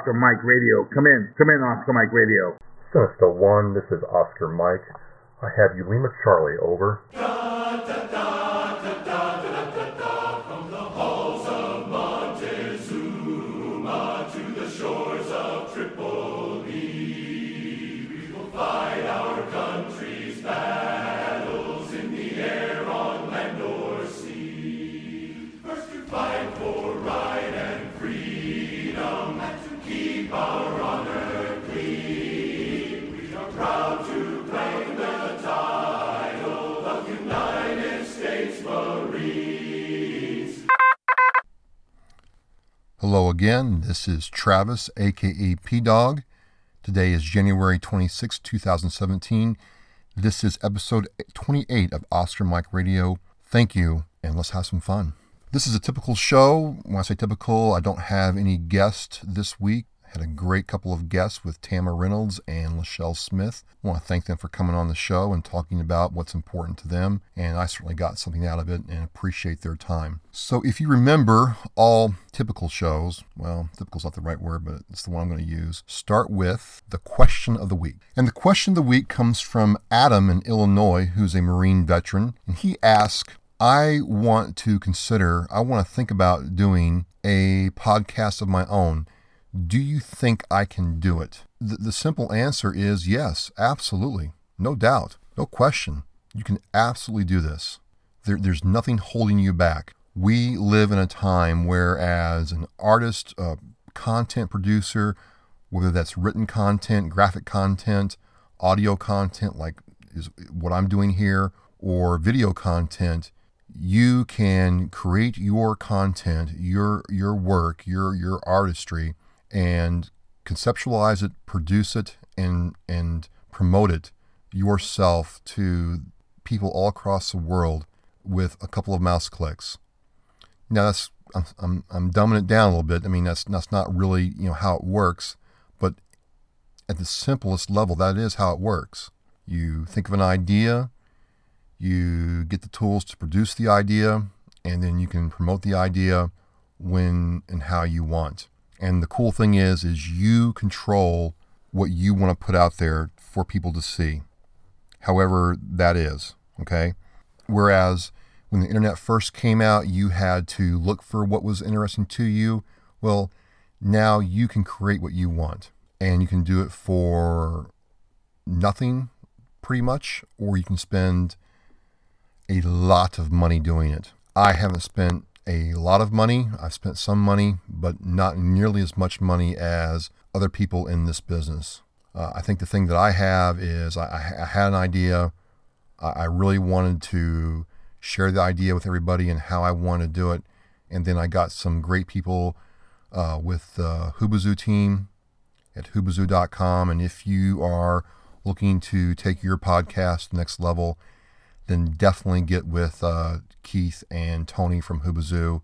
Oscar Mike Radio. Come in. Come in, Oscar Mike Radio. Sinister One, this is Oscar Mike. I have you Lima Charlie over. Again. This is Travis, aka P Dog. Today is January 26, 2017. This is episode 28 of Oscar Mike Radio. Thank you, and let's have some fun. This is a typical show. When I say typical, I don't have any guest this week. Had a great couple of guests with Tama Reynolds and Lachelle Smith. I want to thank them for coming on the show and talking about what's important to them, and I certainly got something out of it and appreciate their time. So, if you remember, all typical shows, well, typical is not the right word, but it's the one I'm going to use, start with the question of the week. And the question of the week comes from Adam in Illinois, who's a Marine veteran, and he asks, I want to consider, I want to think about doing a podcast of my own. Do you think I can do it? The, the, simple answer is yes, absolutely. No doubt, no question. You can absolutely do this. There, there's nothing holding you back. We live in a time where, as an artist, a content producer, whether that's written content, graphic content, audio content, like is what I'm doing here, or video content, you can create your content, your your work, your your artistry and conceptualize it, produce it, and and promote it yourself to people all across the world with a couple of mouse clicks. Now that's I'm, I'm, I'm dumbing it down a little bit. I mean that's that's not really you know how it works, but at the simplest level, that is how it works. You think of an idea, you get the tools to produce the idea, and then you can promote the idea when and how you want. And the cool thing is, is you control what you want to put out there for people to see, however that is. Okay. Whereas when the internet first came out, you had to look for what was interesting to you. Well, now you can create what you want, and you can do it for nothing, pretty much, or you can spend a lot of money doing it. I haven't spent a lot of money. I've spent some money, but not nearly as much money as other people in this business. Uh, I think the thing that I have is I, I had an idea. I, I, really wanted to share the idea with everybody and how I want to do it. And then I got some great people uh, with the Hoobazoo team at hoobazoo.com. And if you are looking to take your podcast next level, then definitely get with uh, Keith and Tony from Hoobazoo,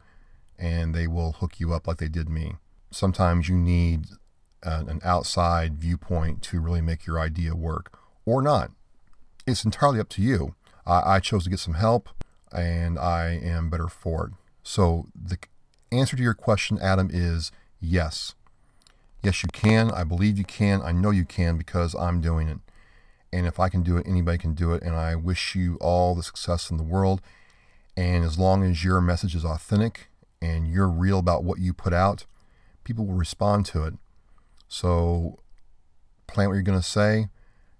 and they will hook you up like they did me. Sometimes you need an outside viewpoint to really make your idea work, or not. It's entirely up to you. I, I chose to get some help, and I am better for it. So the answer to your question, Adam, is yes. Yes, you can. I believe you can. I know you can because I'm doing it. And if I can do it, anybody can do it. And I wish you all the success in the world. And as long as your message is authentic and you're real about what you put out, people will respond to it. So plan what you're going to say,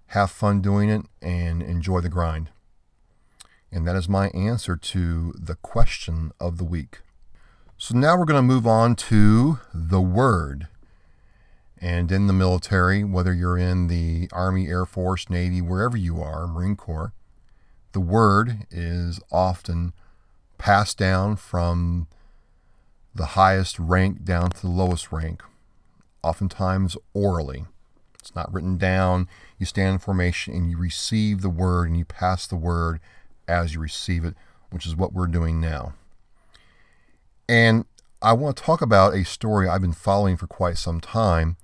have fun doing it, and enjoy the grind. And that is my answer to the question of the week. So now we're going to move on to the word. And in the military, whether you're in the Army, Air Force, Navy, wherever you are, Marine Corps, the word is often passed down from the highest rank down to the lowest rank, oftentimes orally. It's not written down. You stand in formation and you receive the word and you pass the word as you receive it, which is what we're doing now. And I want to talk about a story I've been following for quite some time,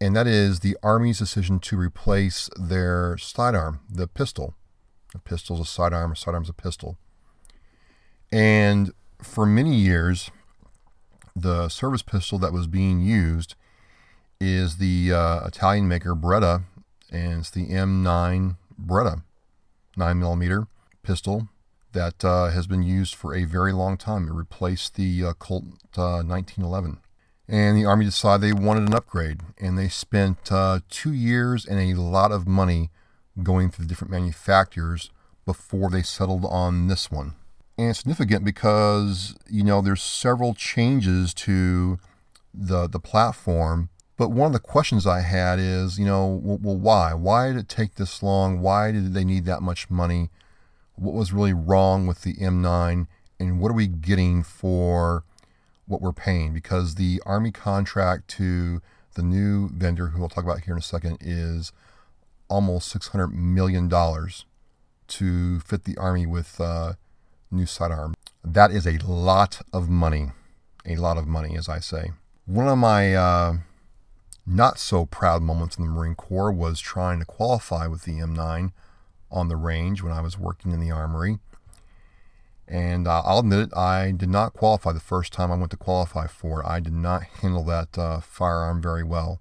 and that is the Army's decision to replace their sidearm, the pistol. A pistol is a sidearm, a sidearm is a pistol. And for many years, the service pistol that was being used is the uh, Italian maker Beretta, and it's the M9 Beretta 9 millimeter pistol that uh, has been used for a very long time. It replaced the uh, Colt 1911. And the Army decided they wanted an upgrade, and they spent uh, two years and a lot of money going through different manufacturers before they settled on this one and it's significant because you know there's several changes to the the platform. But one of the questions I had is, you know, well, well, why? Why did it take this long? Why did they need that much money? What was really wrong with the M9? And what are we getting for what we're paying? Because the Army contract to the new vendor, who we'll talk about here in a second, is almost $600 million to fit the Army with uh, new sidearm. That is a lot of money. A lot of money, as I say. One of my uh, not so proud moments in the Marine Corps was trying to qualify with the M9 on the range when I was working in the armory. And uh, I'll admit it, I did not qualify the first time I went to qualify for it. I did not handle that uh, firearm very well.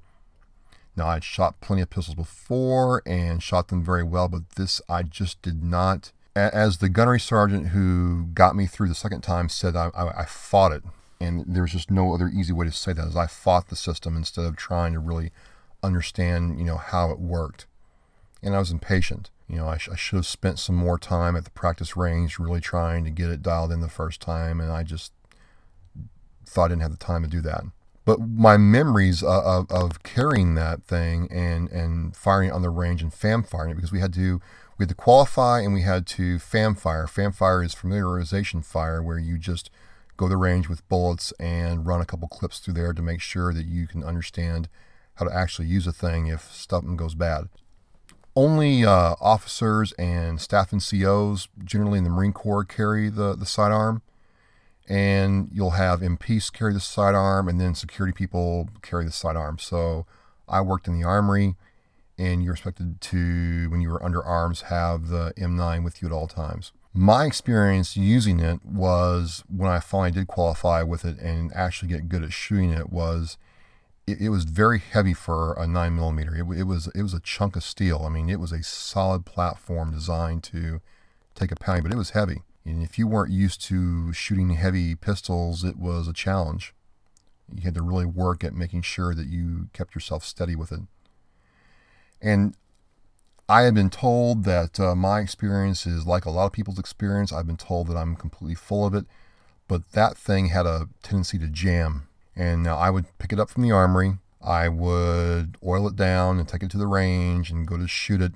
Now, I'd shot plenty of pistols before and shot them very well, but this I just did not as the gunnery sergeant who got me through the second time said, I, I, I fought it. And there's just no other easy way to say that, as I fought the system instead of trying to really understand, you know, how it worked. And I was impatient. You know, I, sh- I should have spent some more time at the practice range really trying to get it dialed in the first time, and I just thought I didn't have the time to do that. But my memories of, of, of carrying that thing and, and firing it on the range and fam firing it, because we had to we had to qualify and we had to fam fire. Fam fire is familiarization fire, where you just go the range with bullets and run a couple clips through there to make sure that you can understand how to actually use a thing if something goes bad. Only uh, officers and staff NCOs, generally in the Marine Corps, carry the, the sidearm. And you'll have MPs carry the sidearm, and then security people carry the sidearm. So I worked in the Armory and you're expected to, when you were under arms, have the M9 with you at all times. My experience using it was when I finally did qualify with it and actually get good at shooting it was it, it was very heavy for a nine millimeter. It, it, was it was a chunk of steel. I mean, it was a solid platform designed to take a pounding, but it was heavy. And if you weren't used to shooting heavy pistols, it was a challenge. You had to really work at making sure that you kept yourself steady with it. And I have been told that uh, my experience is like a lot of people's experience. I've been told that I'm completely full of it, but that thing had a tendency to jam. And now I would pick it up from the armory. I would oil it down and take it to the range and go to shoot it.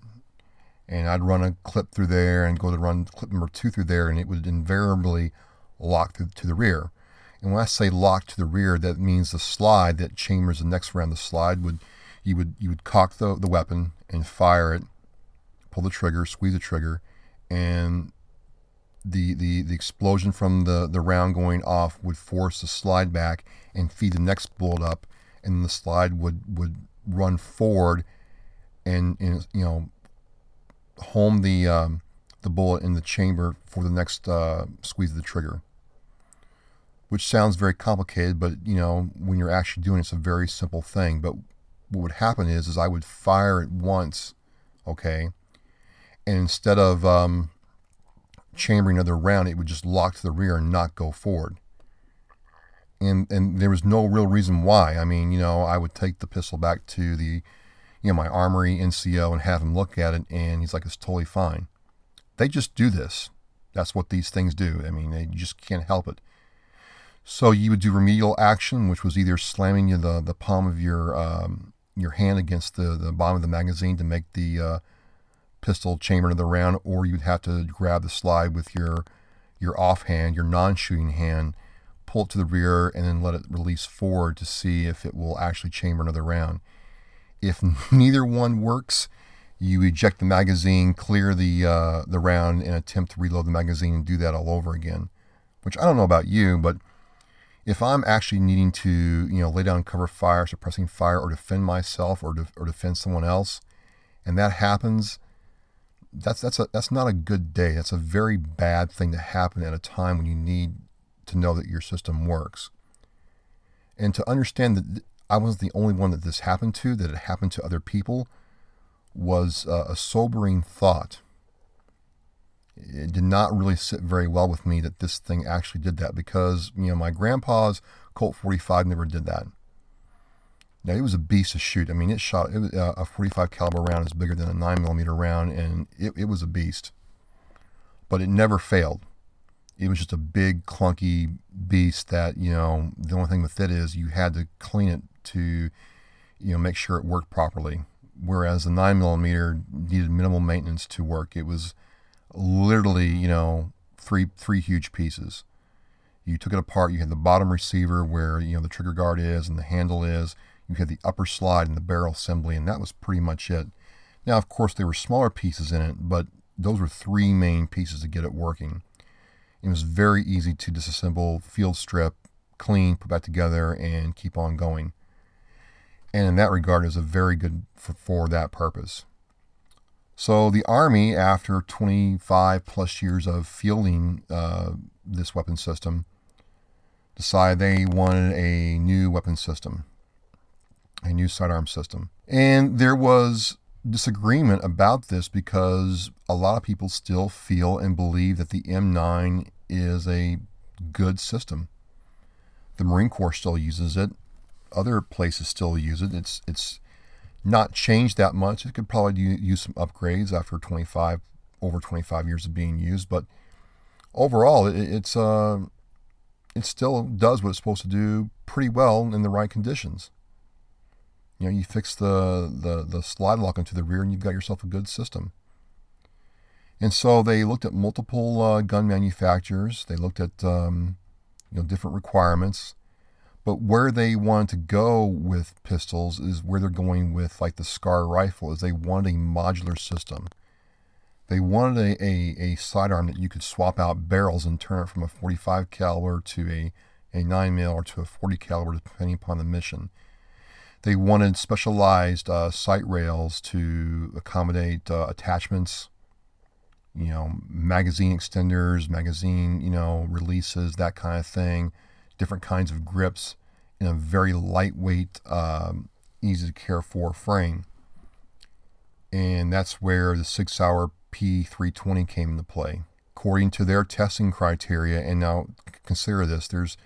And I'd run a clip through there and go to run clip number two through there, and it would invariably lock to, to the rear. And when I say lock to the rear, that means the slide that chambers the next round, the slide would you would you would cock the, the weapon and fire it, pull the trigger, squeeze the trigger, and the, the, the explosion from the, the round going off would force the slide back and feed the next bullet up, and the slide would, would run forward and, and you know home the um, the bullet in the chamber for the next uh, squeeze of the trigger. Which sounds very complicated, but you know when you're actually doing it, it's a very simple thing. But what would happen is is I would fire it once, okay, and instead of um, chambering another round, it would just lock to the rear and not go forward. And and there was no real reason why. I mean, you know, I would take the pistol back to the, you know, my armory NCO and have him look at it, and he's like, it's totally fine. They just do this. That's what these things do. I mean, they just can't help it. So you would do remedial action, which was either slamming the, the palm of your um, your hand against the, the bottom of the magazine to make the uh, pistol chamber into the round, or you'd have to grab the slide with your your offhand, your non-shooting hand, pull it to the rear, and then let it release forward to see if it will actually chamber another round. If neither one works, you eject the magazine, clear the uh, the round, and attempt to reload the magazine and do that all over again. Which I don't know about you, but if I'm actually needing to, you know, lay down cover fire, suppressing fire, or defend myself or, de- or defend someone else, and that happens, that's that's a that's not a good day. That's a very bad thing to happen at a time when you need to know that your system works. And to understand that I wasn't the only one that this happened to, that it happened to other people, was uh, a sobering thought. It did not really sit very well with me that this thing actually did that because, you know, my grandpa's Colt 45 never did that. Now, it was a beast to shoot. I mean, it shot, it was, uh, a 45 caliber round is bigger than a 9 millimeter round, and it, it was a beast. But it never failed. It was just a big, clunky beast that, you know, the only thing with it is you had to clean it to, you know, make sure it worked properly whereas the 9 millimeter needed minimal maintenance to work. It was literally, you know, three three huge pieces. You took it apart. You had the bottom receiver where you know the trigger guard is and the handle is. You had the upper slide and the barrel assembly, and that was pretty much it. Now, of course, there were smaller pieces in it, but those were three main pieces to get it working. It was very easy to disassemble, field strip, clean, put back together, and keep on going and in that regard is a very good for, for that purpose. So the Army, after 25 plus years of fielding uh, this weapon system, decided they wanted a new weapon system, a new sidearm system. And there was disagreement about this because a lot of people still feel and believe that the M9 is a good system. The Marine Corps still uses it other places still use it. It's it's not changed that much. It could probably use some upgrades after 25 over 25 years of being used, but overall, it, it's uh, it still does what it's supposed to do pretty well in the right conditions. You know, you fix the the the slide lock into the rear, and you've got yourself a good system. And so they looked at multiple uh, gun manufacturers. They looked at um, you know different requirements. But where they want to go with pistols is where they're going with like the Scar rifle is they want a modular system. They wanted a, a, a sidearm that you could swap out barrels and turn it from a 45 caliber to a, a 9 mil or to a 40 caliber depending upon the mission. They wanted specialized uh, sight rails to accommodate uh, attachments, you know, magazine extenders, magazine, you know, releases, that kind of thing different kinds of grips in a very lightweight, um, easy to care for frame. And that's where the Sig Sauer P320 came into play. According to their testing criteria, and now consider this, there's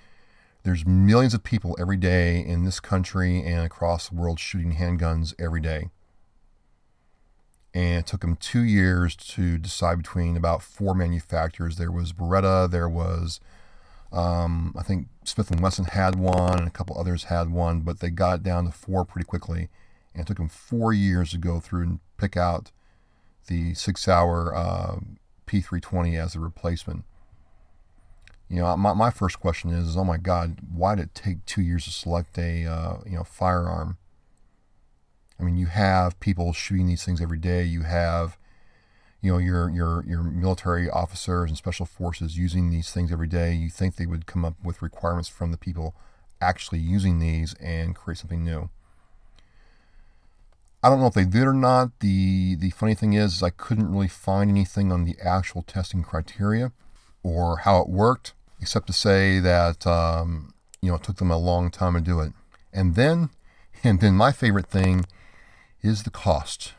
there's millions of people every day in this country and across the world shooting handguns every day. And it took them two years to decide between about four manufacturers. There was Beretta, there was um, I think Smith and Wesson had one, and a couple others had one, but they got down to four pretty quickly, and it took them four years to go through and pick out the Sig Sauer uh, P320 as a replacement. You know, my, my first question is, is, oh my God, why did it take two years to select a uh, you know firearm? I mean, you have people shooting these things every day. You have you know your your your military officers and special forces using these things every day you think they would come up with requirements from the people actually using these and create something new I don't know if they did or not. The the funny thing is I couldn't really find anything on the actual testing criteria or how it worked, except to say that um, you know it took them a long time to do it. And then, and then my favorite thing is the cost.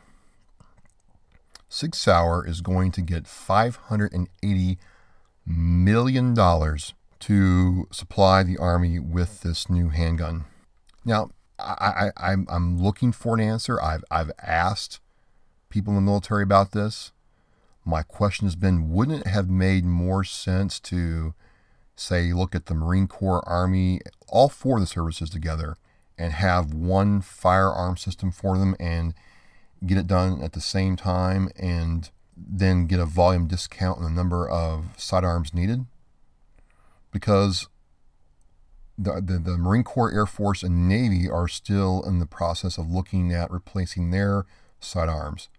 Sig Sauer is going to get $580 million to supply the Army with this new handgun. Now, I, I'm looking for an answer. I've, I've asked people in the military about this. My question has been wouldn't it have made more sense to, say, look at the Marine Corps, Army, all four of the services together and have one firearm system for them and get it done at the same time and then get a volume discount on the number of sidearms needed because the, the, the Marine Corps, Air Force, and Navy are still in the process of looking at replacing their sidearms.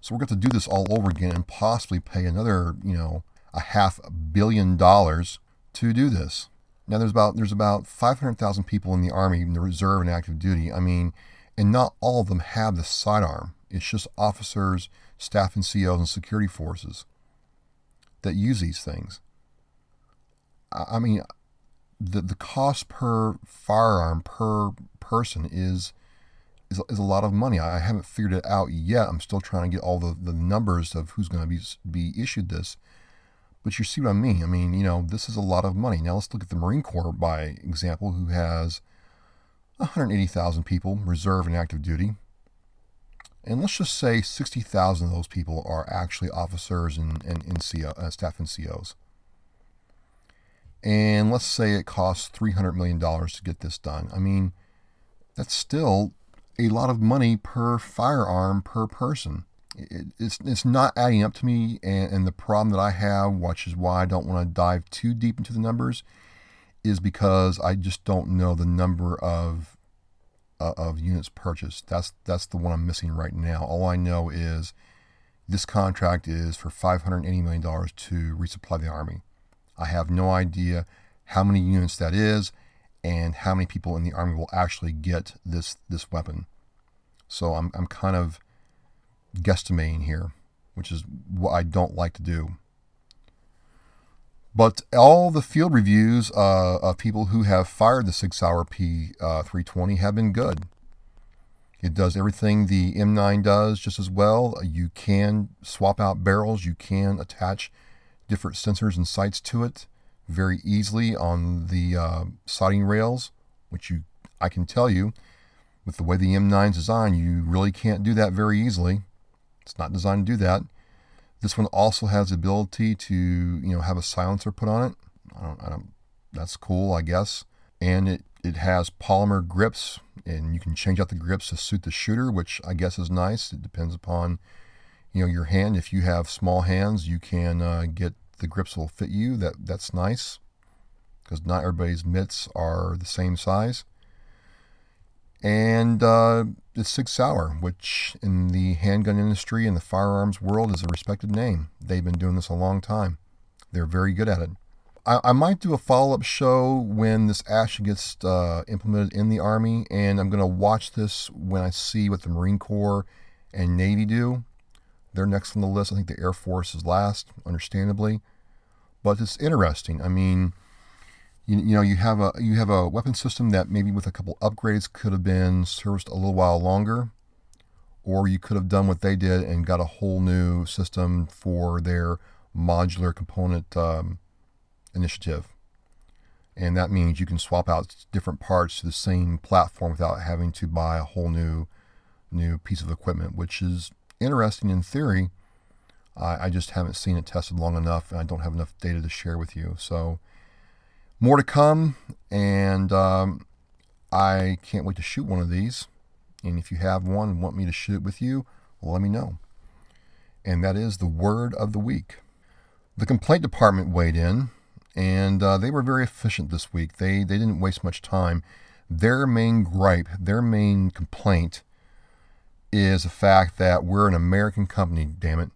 So we're going to do this all over again and possibly pay another, you know, a half billion dollars to do this. Now there's about there's about 500,000 people in the Army in the reserve and active duty. I mean, and not all of them have the sidearm. It's just officers, staff NCOs, and security forces that use these things. I mean, the the cost per firearm per person is is, is a lot of money. I haven't figured it out yet. I'm still trying to get all the, the numbers of who's going to be be issued this. But you see what I mean? I mean, you know, this is a lot of money. Now let's look at the Marine Corps by example, who has 180,000 people reserve and active duty. And let's just say 60,000 of those people are actually officers and, and, and uh, staff NCOs. And let's say it costs $300 million to get this done. I mean, that's still a lot of money per firearm per person. It, it's, it's not adding up to me. And, and the problem that I have, which is why I don't want to dive too deep into the numbers, is because I just don't know the number of uh, of units purchased. That's that's the one I'm missing right now. All I know is this contract is for 580 million dollars to resupply the army. I have no idea how many units that is and how many people in the army will actually get this this weapon. So I'm I'm kind of guesstimating here, which is what I don't like to do. But all the field reviews uh, of people who have fired the Sig Sauer P320 uh, have been good. It does everything the M9 does just as well. You can swap out barrels. You can attach different sensors and sights to it very easily on the uh, sighting rails, which you I can tell you, with the way the M9 is designed, you really can't do that very easily. It's not designed to do that. This one also has the ability to, you know, have a silencer put on it. I don't, I don't, that's cool, I guess. And it, it has polymer grips, and you can change out the grips to suit the shooter, which I guess is nice. It depends upon, you know, your hand. If you have small hands, you can uh, get the grips will fit you. That that's nice because not everybody's mitts are the same size. And uh, it's Sig Sauer, which in the handgun industry and the firearms world is a respected name. They've been doing this a long time. They're very good at it. I, I might do a follow up show when this actually gets uh, implemented in the Army, and I'm going to watch this when I see what the Marine Corps and Navy do. They're next on the list. I think the Air Force is last, understandably. But it's interesting. I mean, you, you know, you have a you have a weapon system that maybe with a couple upgrades could have been serviced a little while longer, or you could have done what they did and got a whole new system for their modular component um, initiative. And that means you can swap out different parts to the same platform without having to buy a whole new new piece of equipment, which is interesting in theory. I, I just haven't seen it tested long enough, and I don't have enough data to share with you. So, more to come, and um, I can't wait to shoot one of these. And if you have one and want me to shoot it with you, well, let me know. And that is the word of the week. The complaint department weighed in, and uh, they were very efficient this week. They they didn't waste much time. Their main gripe, their main complaint, is the fact that we're an American company. Damn it!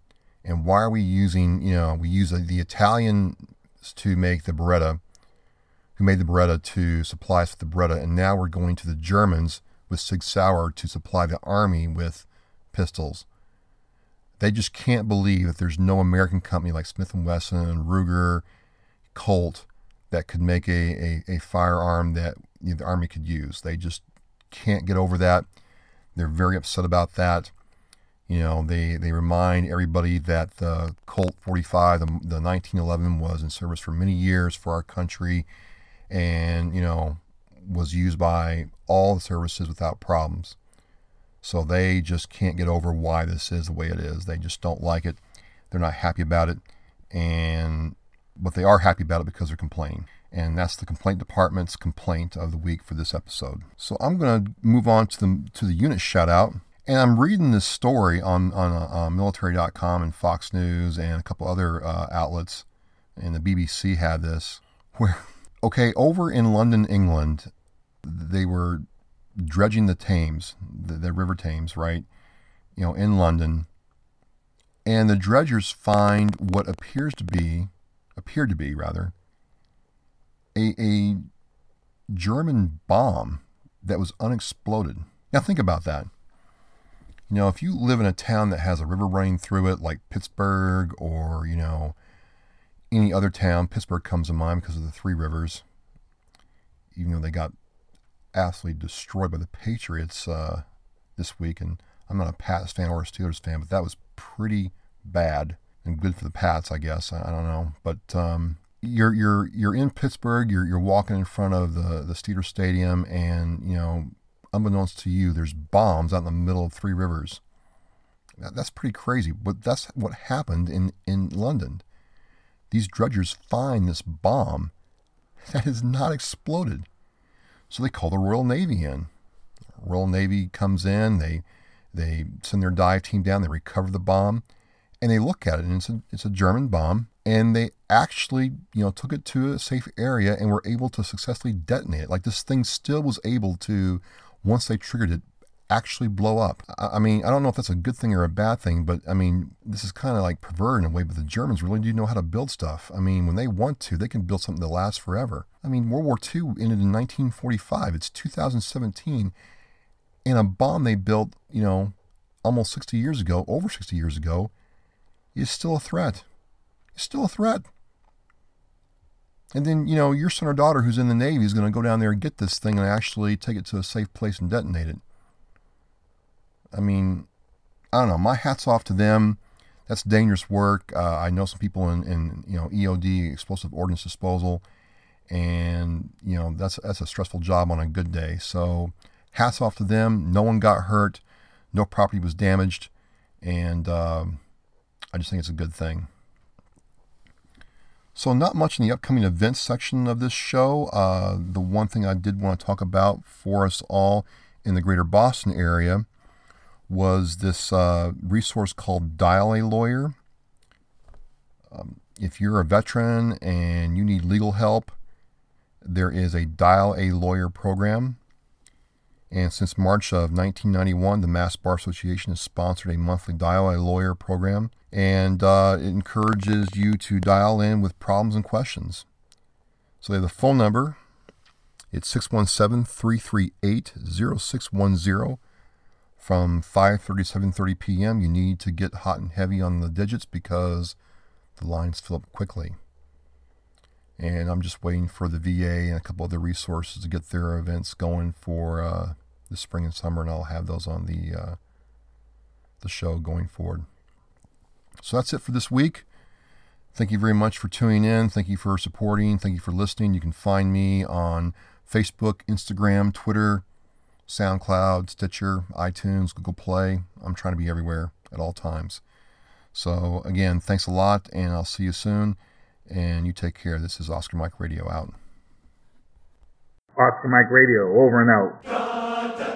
And why are we using? You know, we use the Italians to make the Beretta, who made the Beretta to supply us with the Beretta, and now we're going to the Germans with Sig Sauer to supply the army with pistols. They just can't believe that there's no American company like Smith & Wesson, Ruger, Colt that could make a, a, a firearm that you know, the army could use. They just can't get over that. They're very upset about that. You know, they, they remind everybody that the Colt 45, the, the 1911, was in service for many years for our country and, you know, was used by all the services without problems. So they just can't get over why this is the way it is. They just don't like it. They're not happy about it. And but they are happy about it because they're complaining. And that's the complaint department's complaint of the week for this episode. So I'm going to move on to the to the unit shout out. And I'm reading this story on on uh, uh military.com and Fox News and a couple other uh, outlets, and the BBC had this where okay over in London, England, they were dredging the Thames, the, the River Thames, right? You know, in London, and the dredgers find what appears to be, appeared to be rather, a, a German bomb that was unexploded. Now think about that. You know, if you live in a town that has a river running through it, like Pittsburgh or, you know, any other town, Pittsburgh comes to mind because of the three rivers, even though they got absolutely destroyed by the Patriots uh, this week. And I'm not a Pats fan or a Steelers fan, but that was pretty bad and good for the Pats, I guess. I, I don't know. But um, you're you're you're in Pittsburgh. You're you're walking in front of the the Steelers Stadium, and you know, unbeknownst to you, there's bombs out in the middle of Three Rivers. That's pretty crazy, but that's what happened in in London. These drudgers find this bomb that has not exploded, so they call the Royal Navy in. Royal Navy comes in. They they send their dive team down. They recover the bomb, and they look at it, and it's a it's a German bomb and they actually you know took it to a safe area and were able to successfully detonate it like this thing still was able to once they triggered it actually blow up. I mean i don't know if that's a good thing or a bad thing but i mean this is kind of like perverted in a way but the germans really do know how to build stuff. I mean when they want to they can build something that lasts forever. I mean world war ii ended in 1945 it's 2017 and a bomb they built you know almost 60 years ago over 60 years ago is still a threat. It's still a threat. And then, you know, your son or daughter who's in the Navy is going to go down there and get this thing and actually take it to a safe place and detonate it. I mean, I don't know. My hat's off to them. That's dangerous work. Uh, I know some people in, in, you know, EOD, explosive ordnance disposal, and, you know, that's, that's a stressful job on a good day. So, hats off to them. No one got hurt. No property was damaged. And um, I just think it's a good thing. So, not much in the upcoming events section of this show. Uh, the one thing I did want to talk about for us all in the greater Boston area was this uh, resource called Dial a Lawyer. Um, if you're a veteran and you need legal help, there is a Dial a Lawyer program. And since March of 1991, the Mass Bar Association has sponsored a monthly Dial a Lawyer program and uh, it encourages you to dial in with problems and questions. So they have the phone number. It's 617 338 0610 from 5:30 7:30 p.m. You need to get hot and heavy on the digits because the lines fill up quickly. And I'm just waiting for the VA and a couple other resources to get their events going for uh, the spring and summer, and I'll have those on the uh, the show going forward. So that's it for this week. Thank you very much for tuning in. Thank you for supporting. Thank you for listening. You can find me on Facebook, Instagram, Twitter, SoundCloud, Stitcher, iTunes, Google Play. I'm trying to be everywhere at all times. So, again, thanks a lot, and I'll see you soon. And you take care. This is Oscar Mike Radio out. Oscar Mike Radio, over and out.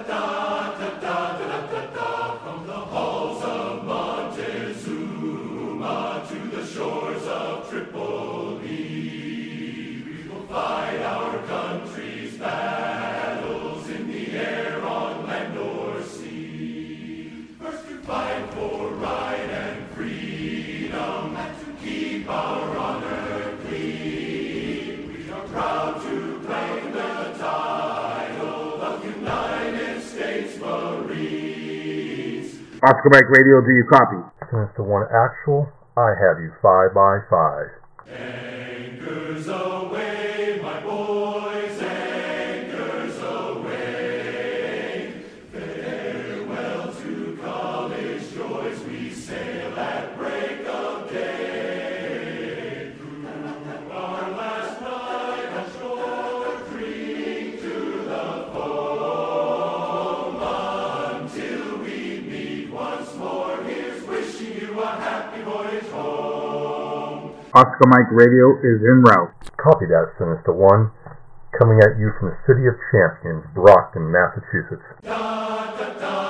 Oscar Mike Radio, do you copy? Mr. One Actual, I have you five by five. Anchors away, Oscar Mike Radio is en route. Copy that, Sinister One. Coming at you from the city of champions, Brockton, Massachusetts. Da da da da da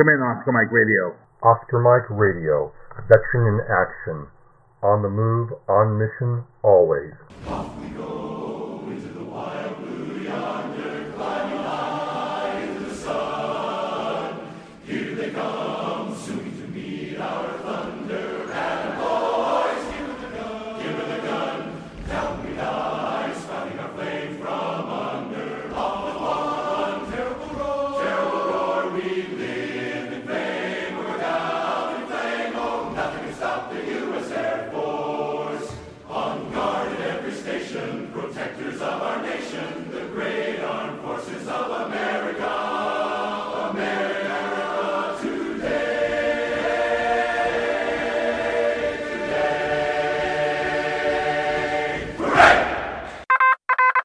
Come in, Oscar Mike Radio. Oscar Mike Radio, veteran in action, on the move, on mission, always. Off we go.